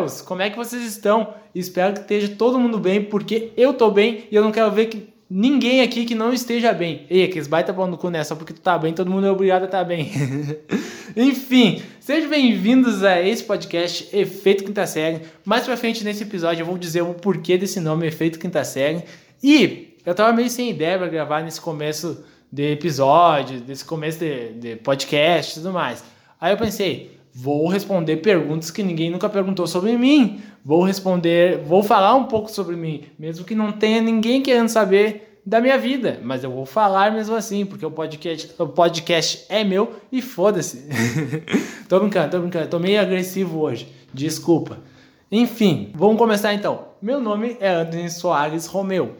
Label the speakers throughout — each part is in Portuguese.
Speaker 1: meus? Como é que vocês estão? Espero que esteja todo mundo bem, porque eu tô bem e eu não quero ver que ninguém aqui que não esteja bem. Ei, aqueles baita pau no cu, né? Só porque tu tá bem, todo mundo é obrigado a tá bem. Enfim, sejam bem-vindos a esse podcast Efeito Quinta Série. Mais pra frente nesse episódio eu vou dizer o porquê desse nome Efeito Quinta Série. E eu tava meio sem ideia pra gravar nesse começo de episódio, desse começo de, de podcast e tudo mais. Aí eu pensei, Vou responder perguntas que ninguém nunca perguntou sobre mim. Vou responder, vou falar um pouco sobre mim, mesmo que não tenha ninguém querendo saber da minha vida, mas eu vou falar mesmo assim, porque o podcast, o podcast é meu e foda-se. tô brincando, tô brincando, tô meio agressivo hoje. Desculpa. Enfim, vamos começar então. Meu nome é Anthony Soares Romeu.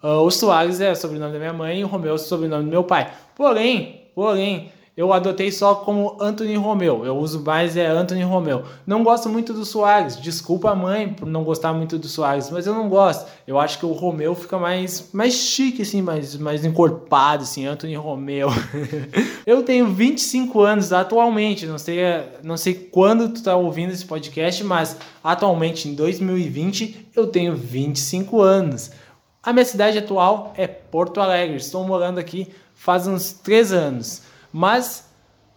Speaker 1: Uh, o Soares é o sobrenome da minha mãe e o Romeu é o sobrenome do meu pai. Porém, porém, eu adotei só como Anthony Romeu. Eu uso mais é Anthony Romeu. Não gosto muito do Soares. Desculpa a mãe por não gostar muito do Soares, mas eu não gosto. Eu acho que o Romeu fica mais mais chique assim, mais mais encorpado assim, Anthony Romeu. eu tenho 25 anos atualmente, não sei não sei quando tu tá ouvindo esse podcast, mas atualmente em 2020 eu tenho 25 anos. A minha cidade atual é Porto Alegre. Estou morando aqui faz uns 3 anos. Mas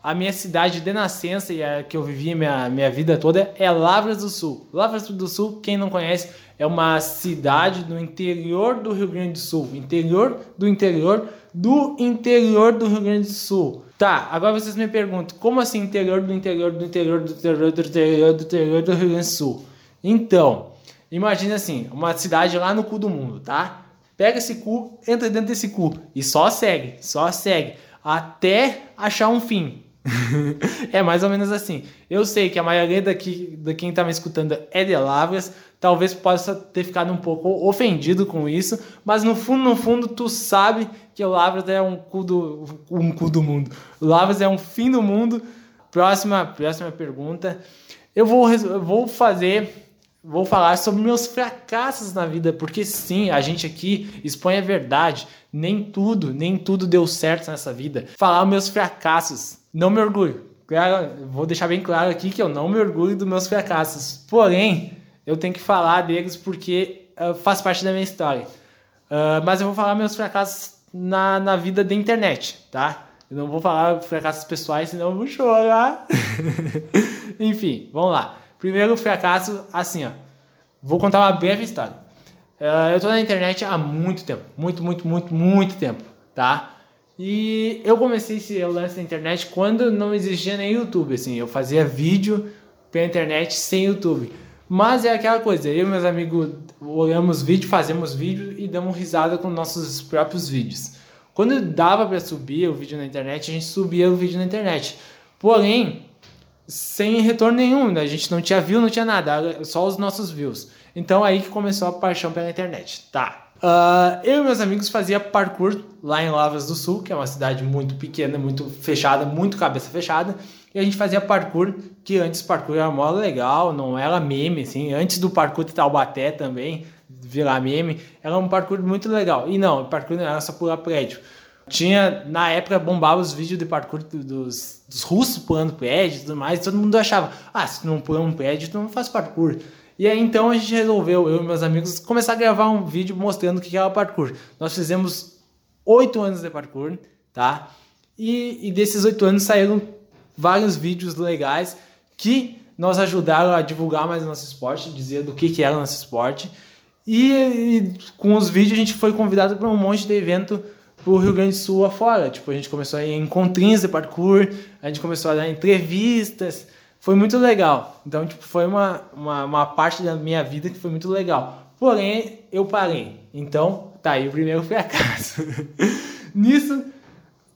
Speaker 1: a minha cidade de nascença e a que eu vivi minha, minha vida toda é Lavras do Sul. Lavras do Sul, quem não conhece, é uma cidade no interior do Rio Grande do Sul. Interior do interior do interior do Rio Grande do Sul. Tá, agora vocês me perguntam, como assim interior do interior do interior do interior do interior do interior do Rio Grande do Sul? Então, imagine assim, uma cidade lá no cu do mundo, tá? Pega esse cu, entra dentro desse cu e só segue, só segue até achar um fim. é mais ou menos assim. Eu sei que a maioria daqui, de quem está me escutando é de Lavras, talvez possa ter ficado um pouco ofendido com isso, mas no fundo, no fundo, tu sabe que Lavras é um cu do, um cu do mundo. Lavras é um fim do mundo. Próxima, próxima pergunta. Eu vou, eu vou fazer vou falar sobre meus fracassos na vida, porque sim, a gente aqui expõe a verdade. Nem tudo, nem tudo deu certo nessa vida. Falar meus fracassos. Não me orgulho. Claro, vou deixar bem claro aqui que eu não me orgulho dos meus fracassos. Porém, eu tenho que falar deles porque uh, faz parte da minha história. Uh, mas eu vou falar meus fracassos na, na vida da internet, tá? Eu não vou falar fracassos pessoais, senão eu vou chorar. Enfim, vamos lá. Primeiro fracasso, assim, ó. Vou contar uma breve história. Uh, eu tô na internet há muito tempo. Muito, muito, muito, muito tempo, tá? E eu comecei esse lance da internet quando não existia nem YouTube, assim. Eu fazia vídeo pela internet sem YouTube. Mas é aquela coisa, eu e meus amigos olhamos vídeo, fazemos vídeo e damos risada com nossos próprios vídeos. Quando dava para subir o vídeo na internet, a gente subia o vídeo na internet. Porém, sem retorno nenhum, né? a gente não tinha view, não tinha nada, só os nossos views. Então aí que começou a paixão pela internet. Tá. Uh, eu e meus amigos fazia parkour lá em Lavras do Sul, que é uma cidade muito pequena, muito fechada, muito cabeça fechada. E a gente fazia parkour, que antes parkour era mó legal, não era meme, assim. Antes do parkour de Taubaté também virar meme, era um parkour muito legal. E não, parkour não era só pular prédio. Tinha, na época, bombava os vídeos de parkour dos, dos russos pulando prédio e tudo mais, todo mundo achava, ah, se não pula um prédio, tu não faz parkour. E aí então a gente resolveu, eu e meus amigos, começar a gravar um vídeo mostrando o que é o parkour. Nós fizemos oito anos de parkour, tá? E, e desses oito anos saíram vários vídeos legais que nos ajudaram a divulgar mais o nosso esporte, dizer do que, que era o nosso esporte. E, e com os vídeos a gente foi convidado para um monte de evento pro Rio Grande do Sul afora. Tipo, a gente começou a ir em encontrinhos de parkour, a gente começou a dar entrevistas, foi muito legal. Então, tipo, foi uma, uma, uma parte da minha vida que foi muito legal. Porém, eu parei. Então, tá aí o primeiro fracasso. Nisso,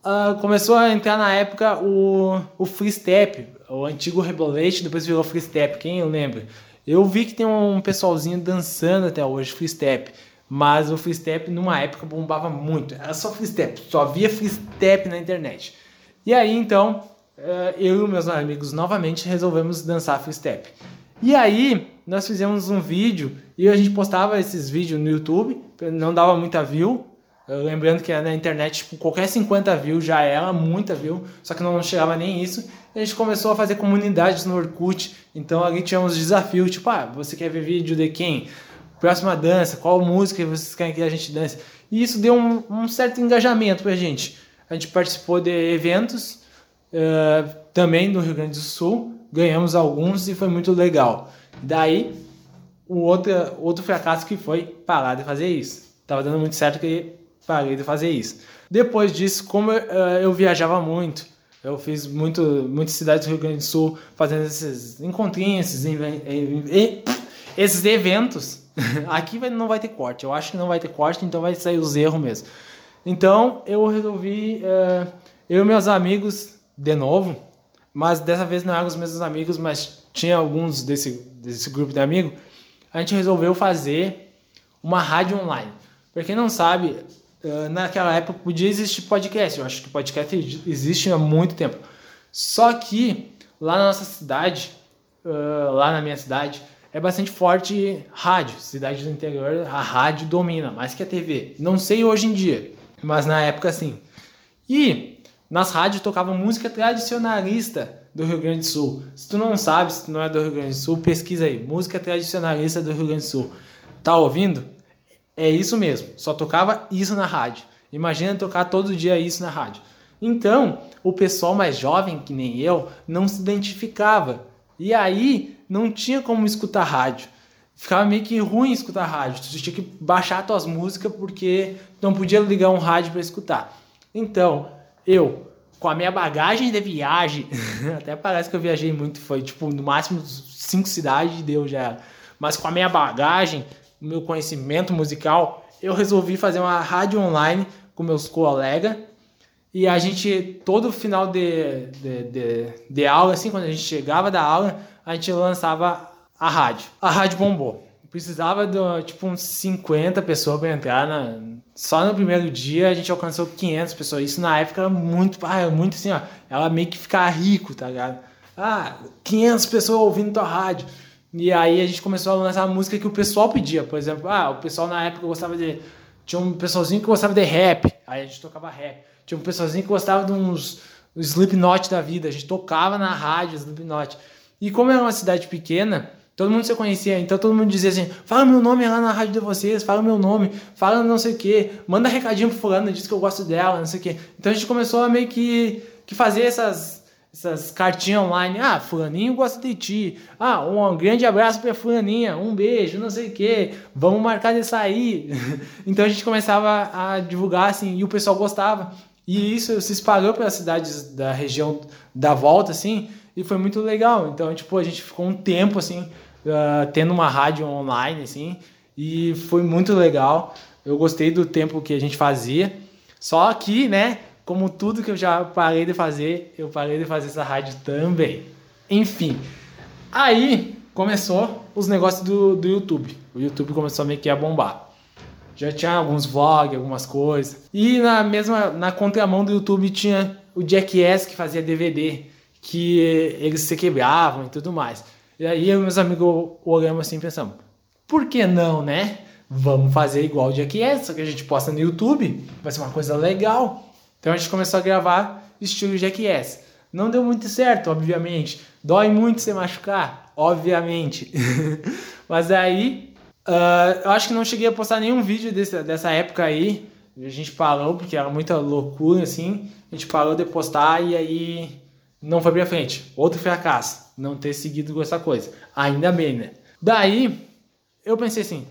Speaker 1: uh, começou a entrar na época o, o free step, o antigo Rebolate, depois virou free step, quem eu lembro. Eu vi que tem um pessoalzinho dançando até hoje free step. Mas o freestep numa época bombava muito. Era só freestep, só havia freestep na internet. E aí então, eh, eu e meus amigos novamente resolvemos dançar freestep. E aí nós fizemos um vídeo e a gente postava esses vídeos no YouTube, não dava muita view, Lembrando que na internet, tipo, qualquer 50 views já era muita view, só que não chegava nem isso. A gente começou a fazer comunidades no Orkut, então ali tínhamos desafios, tipo, ah, você quer ver vídeo de quem? Próxima dança, qual música vocês querem que a gente dance? E isso deu um, um certo engajamento pra gente. A gente participou de eventos uh, também no Rio Grande do Sul, ganhamos alguns e foi muito legal. Daí, o outro, outro fracasso que foi parar de fazer isso. Tava dando muito certo que parei de fazer isso. Depois disso, como eu, eh, eu viajava muito, eu fiz muito, muitas cidades do Rio Grande do Sul fazendo esses encontrinhos, esses, esses eventos. Aqui não vai ter corte, eu acho que não vai ter corte, então vai sair os erros mesmo. Então eu resolvi, uh, eu e meus amigos, de novo, mas dessa vez não eram os mesmos amigos, mas tinha alguns desse, desse grupo de amigos, a gente resolveu fazer uma rádio online. Para quem não sabe, ah, naquela época podia existir podcast. Eu acho que podcast existe há muito tempo. Só que lá na nossa cidade, uh, lá na minha cidade, é bastante forte rádio. Cidade do interior, a rádio domina, mais que a TV. Não sei hoje em dia, mas na época sim. E nas rádios tocava música tradicionalista do Rio Grande do Sul. Se tu não sabe, se tu não é do Rio Grande do Sul, pesquisa aí. Música tradicionalista do Rio Grande do Sul. Tá ouvindo? É isso mesmo, só tocava isso na rádio. Imagina tocar todo dia isso na rádio. Então, o pessoal mais jovem, que nem eu, não se identificava. E aí, não tinha como escutar rádio. Ficava meio que ruim escutar rádio. Tu tinha que baixar tuas músicas porque não podia ligar um rádio para escutar. Então, eu, com a minha bagagem de viagem, até parece que eu viajei muito, foi tipo no máximo cinco cidades deu já. Mas com a minha bagagem, meu conhecimento musical, eu resolvi fazer uma rádio online com meus colegas. E a gente, todo final de, de, de, de, aula, assim, quando a gente chegava da aula, a gente lançava a rádio. A rádio bombou. Precisava de, tipo, uns 50 pessoas para entrar. Na, só no primeiro dia a gente alcançou 500 pessoas. Isso na época era muito, ah, muito assim, ó. Ela meio que ficar rico, tá ligado? Ah, 500 pessoas ouvindo tua rádio. E aí a gente começou a lançar música que o pessoal pedia. Por exemplo, ah, o pessoal na época gostava de. Tinha um pessoalzinho que gostava de rap. Aí a gente tocava rap. Tinha um pessoalzinho que gostava de uns Slipknot da vida. A gente tocava na rádio Slipknot. E como era uma cidade pequena, todo mundo se conhecia. Então todo mundo dizia assim: fala meu nome lá na rádio de vocês, fala meu nome, fala não sei o que, manda recadinho pro fulano, diz que eu gosto dela, não sei o que. Então a gente começou a meio que, que fazer essas essas cartinhas online. Ah, fulaninho gosta de ti. Ah, um grande abraço pra fulaninha, um beijo, não sei o que. Vamos marcar de sair. então a gente começava a divulgar assim e o pessoal gostava. E isso se espalhou pelas cidades da região da volta, assim, e foi muito legal. Então, tipo, a gente ficou um tempo, assim, uh, tendo uma rádio online, assim, e foi muito legal. Eu gostei do tempo que a gente fazia. Só que, né, como tudo que eu já parei de fazer, eu parei de fazer essa rádio também. Enfim, aí começou os negócios do, do YouTube. O YouTube começou meio que a bombar. Já tinha alguns vlogs, algumas coisas. E na mesma, na contramão do YouTube tinha o Jackass que fazia DVD, que eles se quebravam e tudo mais. E aí eu e meus amigos olhamos assim e pensamos, por que não, né? Vamos fazer igual o Jackass, só que a gente posta no YouTube, vai ser uma coisa legal. Então a gente começou a gravar estilo Jackass. Não deu muito certo, obviamente. Dói muito você machucar, obviamente. Mas aí, uh, eu acho que não cheguei a postar nenhum vídeo desse, dessa época aí. A gente parou porque era muita loucura, assim. A gente parou de postar e aí não foi pra frente. Outro fracasso, não ter seguido com essa coisa. Ainda bem, né? Daí, eu pensei assim,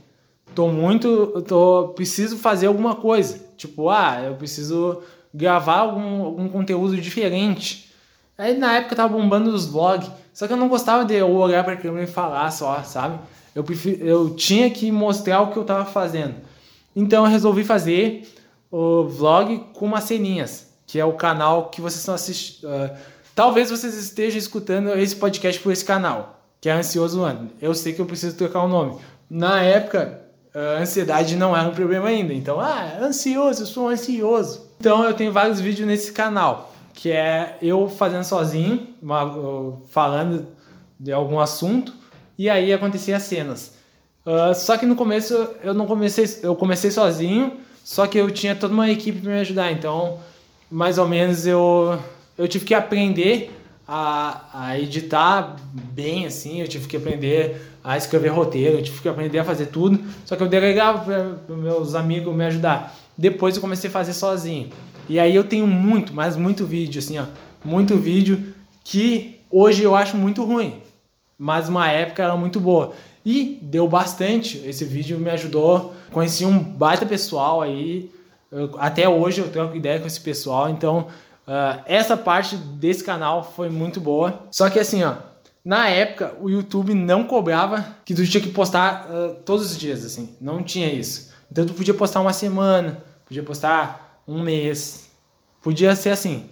Speaker 1: tô muito, tô, preciso fazer alguma coisa. Tipo, ah, eu preciso gravar algum, algum conteúdo diferente. Aí na época tava bombando os vlogs, só que eu não gostava de olhar para a câmera e falar só, sabe? Eu, prefiro, eu tinha que mostrar o que eu tava fazendo. Então eu resolvi fazer o vlog com umas ceninhas, que é o canal que vocês estão assistindo. Uh, talvez vocês estejam escutando esse podcast por esse canal, que é Ansioso Ano. Eu sei que eu preciso trocar o nome. Na época, a ansiedade não era um problema ainda. Então, ah, ansioso, eu sou ansioso. Então eu tenho vários vídeos nesse canal, que é eu fazendo sozinho, falando de algum assunto, e aí acontecia as cenas. Uh, só que no começo eu não comecei, eu comecei sozinho, Só que eu tinha toda uma equipe para me ajudar, então mais ou menos eu, eu tive que aprender a, a editar bem, assim, eu tive que aprender a escrever roteiro, eu tive que aprender a fazer tudo, só que eu delegava para meus amigos me ajudar. Depois eu comecei a fazer sozinho. E aí eu tenho muito, mas muito vídeo, assim, ó, muito vídeo que hoje eu acho muito ruim, mas uma época era muito boa. E deu bastante, esse vídeo me ajudou, conheci um baita pessoal aí, eu, até hoje eu troco ideia com esse pessoal, então uh, essa parte desse canal foi muito boa. Só que assim, ó, na época o YouTube não cobrava que tu tinha que postar uh, todos os dias, assim, não tinha isso. Então tu podia postar uma semana, podia postar um mês, podia ser assim.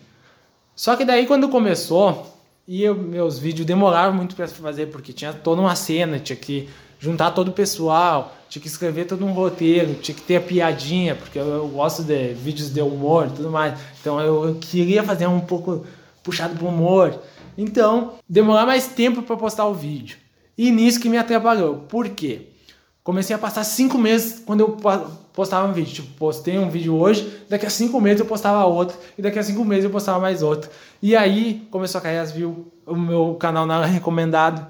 Speaker 1: Só que daí quando começou, e eu, meus vídeos demoraram muito para fazer, porque tinha toda uma cena, tinha que juntar todo o pessoal, tinha que escrever todo um roteiro, tinha que ter a piadinha, porque eu, eu gosto de vídeos de humor e tudo mais. Então eu, eu queria fazer um pouco puxado pro humor. Então, demorar mais tempo para postar o vídeo. E nisso que me atrapalhou. Por quê? Comecei a passar cinco meses quando eu postava um vídeo. Tipo, postei um vídeo hoje, daqui a cinco meses eu postava outro, e daqui a cinco meses eu postava mais outro. E aí começou a cair as views, o meu canal não era recomendado.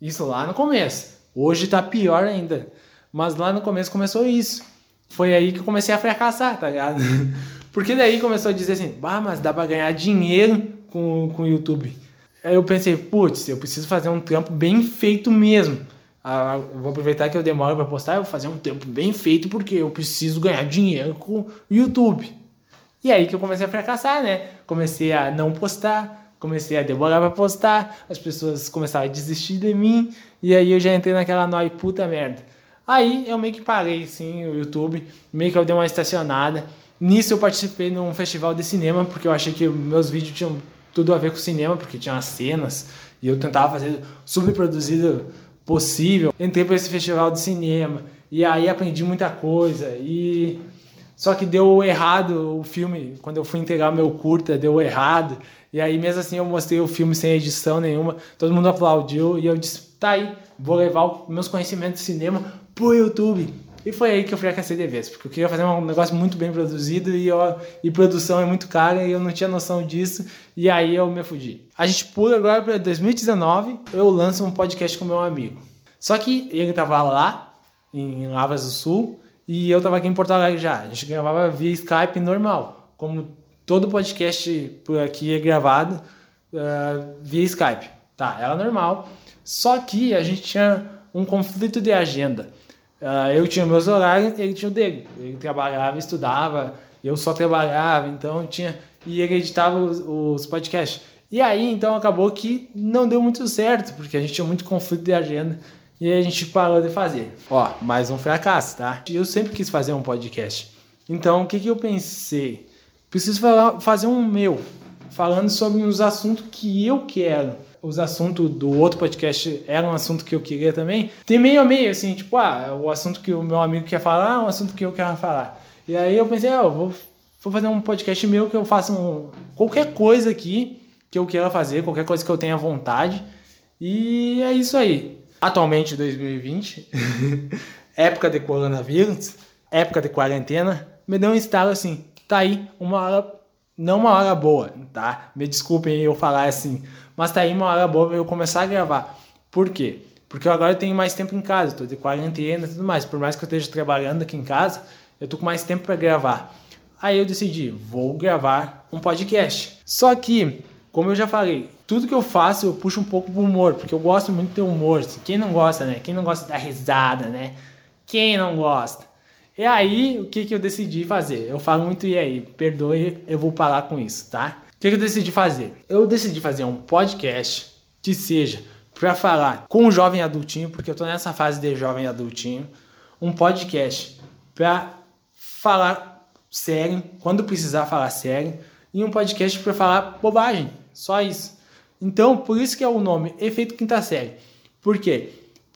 Speaker 1: Isso lá no começo. Hoje tá pior ainda. Mas lá no começo começou isso. Foi aí que eu comecei a fracassar, tá ligado? Porque daí começou a dizer assim, bah, mas dá pra ganhar dinheiro com, com o YouTube. Aí eu pensei, putz, eu preciso fazer um trampo bem feito mesmo. Ah, vou aproveitar que eu demoro para postar, eu vou fazer um trampo bem feito porque eu preciso ganhar dinheiro com o YouTube. E aí que eu comecei a fracassar, né? Comecei a não postar, comecei a demorar para postar, as pessoas começaram a desistir de mim, e aí eu já entrei naquela nóia puta merda. Aí eu meio que parei, sim, o YouTube, meio que eu dei uma estacionada. Nisso eu participei num festival de cinema, porque eu achei que meus vídeos tinham tudo a ver com cinema, porque tinha as cenas, e eu tentava fazer subproduzido possível. Entrei para esse festival de cinema, e aí aprendi muita coisa, e só que deu errado o filme, quando eu fui entregar meu curta, deu errado. E aí mesmo assim eu mostrei o filme sem edição nenhuma, todo mundo aplaudiu e eu disse, tá aí, vou levar meus conhecimentos de cinema pro YouTube. E foi aí que eu fracassei de vez, porque eu queria fazer um negócio muito bem produzido e, ó, e produção é muito cara e eu não tinha noção disso, e aí eu me fudi. A gente pula agora para 2019, eu lanço um podcast com meu amigo. Só que ele tava lá, em Lavras do Sul, e eu tava aqui em Porto Alegre já. A gente gravava via Skype normal, como todo podcast por aqui é gravado uh, via Skype. Tá, era normal. Só que a gente tinha um conflito de agenda. Uh, eu tinha meus horários, ele tinha o dele. Ele trabalhava, estudava, eu só trabalhava, então tinha. E ele editava os, os podcasts. E aí, então, acabou que não deu muito certo, porque a gente tinha muito conflito de agenda. E a gente parou de fazer. Ó, mais um fracasso, tá? Eu sempre quis fazer um podcast. Então, o que, que eu pensei? Preciso falar, fazer um meu, falando sobre os assuntos que eu quero. Os assuntos do outro podcast eram um assunto que eu queria também. Tem meio a meio, assim, tipo, ah, o assunto que o meu amigo quer falar, é um assunto que eu quero falar. E aí eu pensei, ah, eu vou, vou fazer um podcast meu que eu faça um, qualquer coisa aqui que eu queira fazer, qualquer coisa que eu tenha vontade. E é isso aí atualmente 2020, época de coronavírus, época de quarentena, me deu um estalo assim, tá aí uma hora, não uma hora boa, tá? Me desculpem eu falar assim, mas tá aí uma hora boa pra eu começar a gravar. Por quê? Porque eu agora tenho mais tempo em casa, tô de quarentena e tudo mais. Por mais que eu esteja trabalhando aqui em casa, eu tô com mais tempo para gravar. Aí eu decidi, vou gravar um podcast. Só que como eu já falei, tudo que eu faço eu puxo um pouco pro humor, porque eu gosto muito de humor. Quem não gosta, né? Quem não gosta da risada, né? Quem não gosta? E aí, o que, que eu decidi fazer? Eu falo muito e aí, perdoe, eu vou parar com isso, tá? O que, que eu decidi fazer? Eu decidi fazer um podcast que seja para falar com o jovem adultinho, porque eu tô nessa fase de jovem adultinho, um podcast para falar sério, quando precisar falar sério, e um podcast para falar bobagem. Só isso. Então, por isso que é o nome Efeito Quinta Série. Por quê?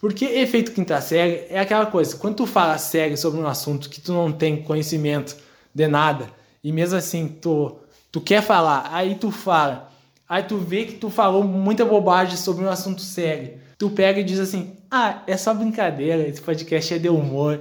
Speaker 1: Porque efeito quinta série é aquela coisa, quando tu fala sério sobre um assunto que tu não tem conhecimento de nada, e mesmo assim tu, tu quer falar, aí tu fala, aí tu vê que tu falou muita bobagem sobre um assunto sério. Tu pega e diz assim: ah, é só brincadeira, esse podcast é de humor.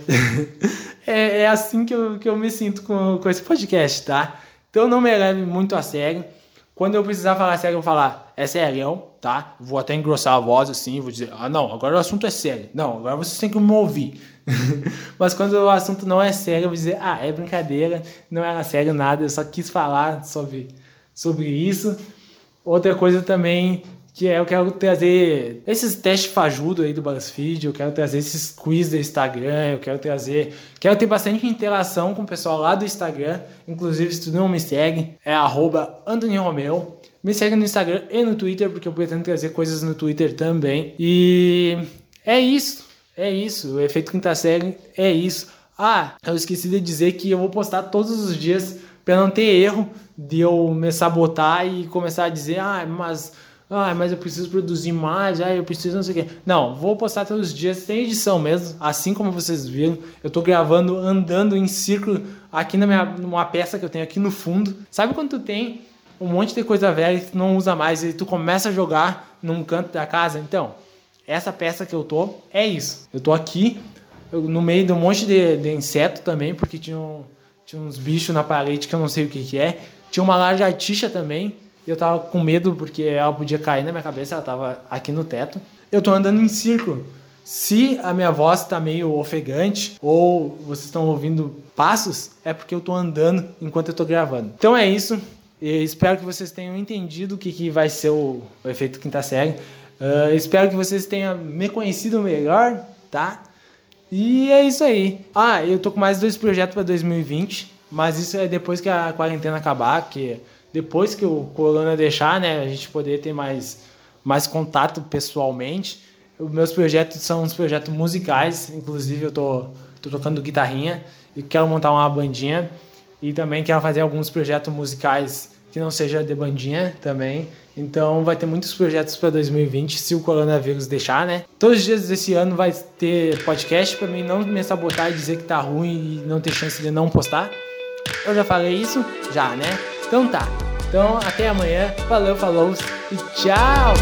Speaker 1: é, é, assim que eu, que eu me sinto com, com esse podcast, tá? Então não me leve muito a sério. Quando eu precisar falar sério, eu vou falar, é sério, tá? Vou até engrossar a voz assim, vou dizer, ah não, agora o assunto é sério. Não, agora vocês têm que me ouvir. Mas quando o assunto não é sério, eu vou dizer, ah, é brincadeira, não era sério nada, eu só quis falar sobre, sobre isso. Outra coisa também que é, eu quero trazer esses testes fajudo aí do BuzzFeed, eu quero trazer esses quiz do Instagram, eu quero trazer, quero ter bastante interação com o pessoal lá do Instagram, inclusive se tu não me segue, é arroba Romeu, me segue no Instagram e no Twitter, porque eu pretendo trazer coisas no Twitter também, e é isso, é isso, o efeito quinta série é isso. Ah, eu esqueci de dizer que eu vou postar todos os dias para não ter erro de eu me sabotar e começar a dizer, ah, mas ah, mas eu preciso produzir mais, ah, eu preciso não sei o quê. Não, vou postar todos os dias, tem edição mesmo, assim como vocês viram. Eu tô gravando andando em círculo aqui na minha, numa peça que eu tenho aqui no fundo. Sabe quando tu tem um monte de coisa velha que tu não usa mais e tu começa a jogar num canto da casa? Então, essa peça que eu tô é isso. Eu tô aqui no meio de um monte de, de inseto também, porque tinha, um, tinha uns bichos na parede que eu não sei o que, que é. Tinha uma lagartixa também eu tava com medo porque ela podia cair na minha cabeça, ela tava aqui no teto. Eu tô andando em círculo. Se a minha voz tá meio ofegante ou vocês estão ouvindo passos, é porque eu tô andando enquanto eu tô gravando. Então é isso. Eu espero que vocês tenham entendido o que, que vai ser o, o efeito quinta série. Uh, espero que vocês tenham me conhecido melhor, tá? E é isso aí. Ah, eu tô com mais dois projetos para 2020, mas isso é depois que a quarentena acabar, que depois que o Corona deixar, né, a gente poder ter mais, mais contato pessoalmente. Os meus projetos são uns projetos musicais, inclusive eu tô, tô tocando guitarrinha e quero montar uma bandinha e também quero fazer alguns projetos musicais que não seja de bandinha também. Então vai ter muitos projetos para 2020 se o coronavírus deixar, né? Todos os dias desse ano vai ter podcast para mim não me sabotar e dizer que tá ruim e não ter chance de não postar. Eu já falei isso, já, né? Então tá. Então até amanhã. Valeu, falou e tchau!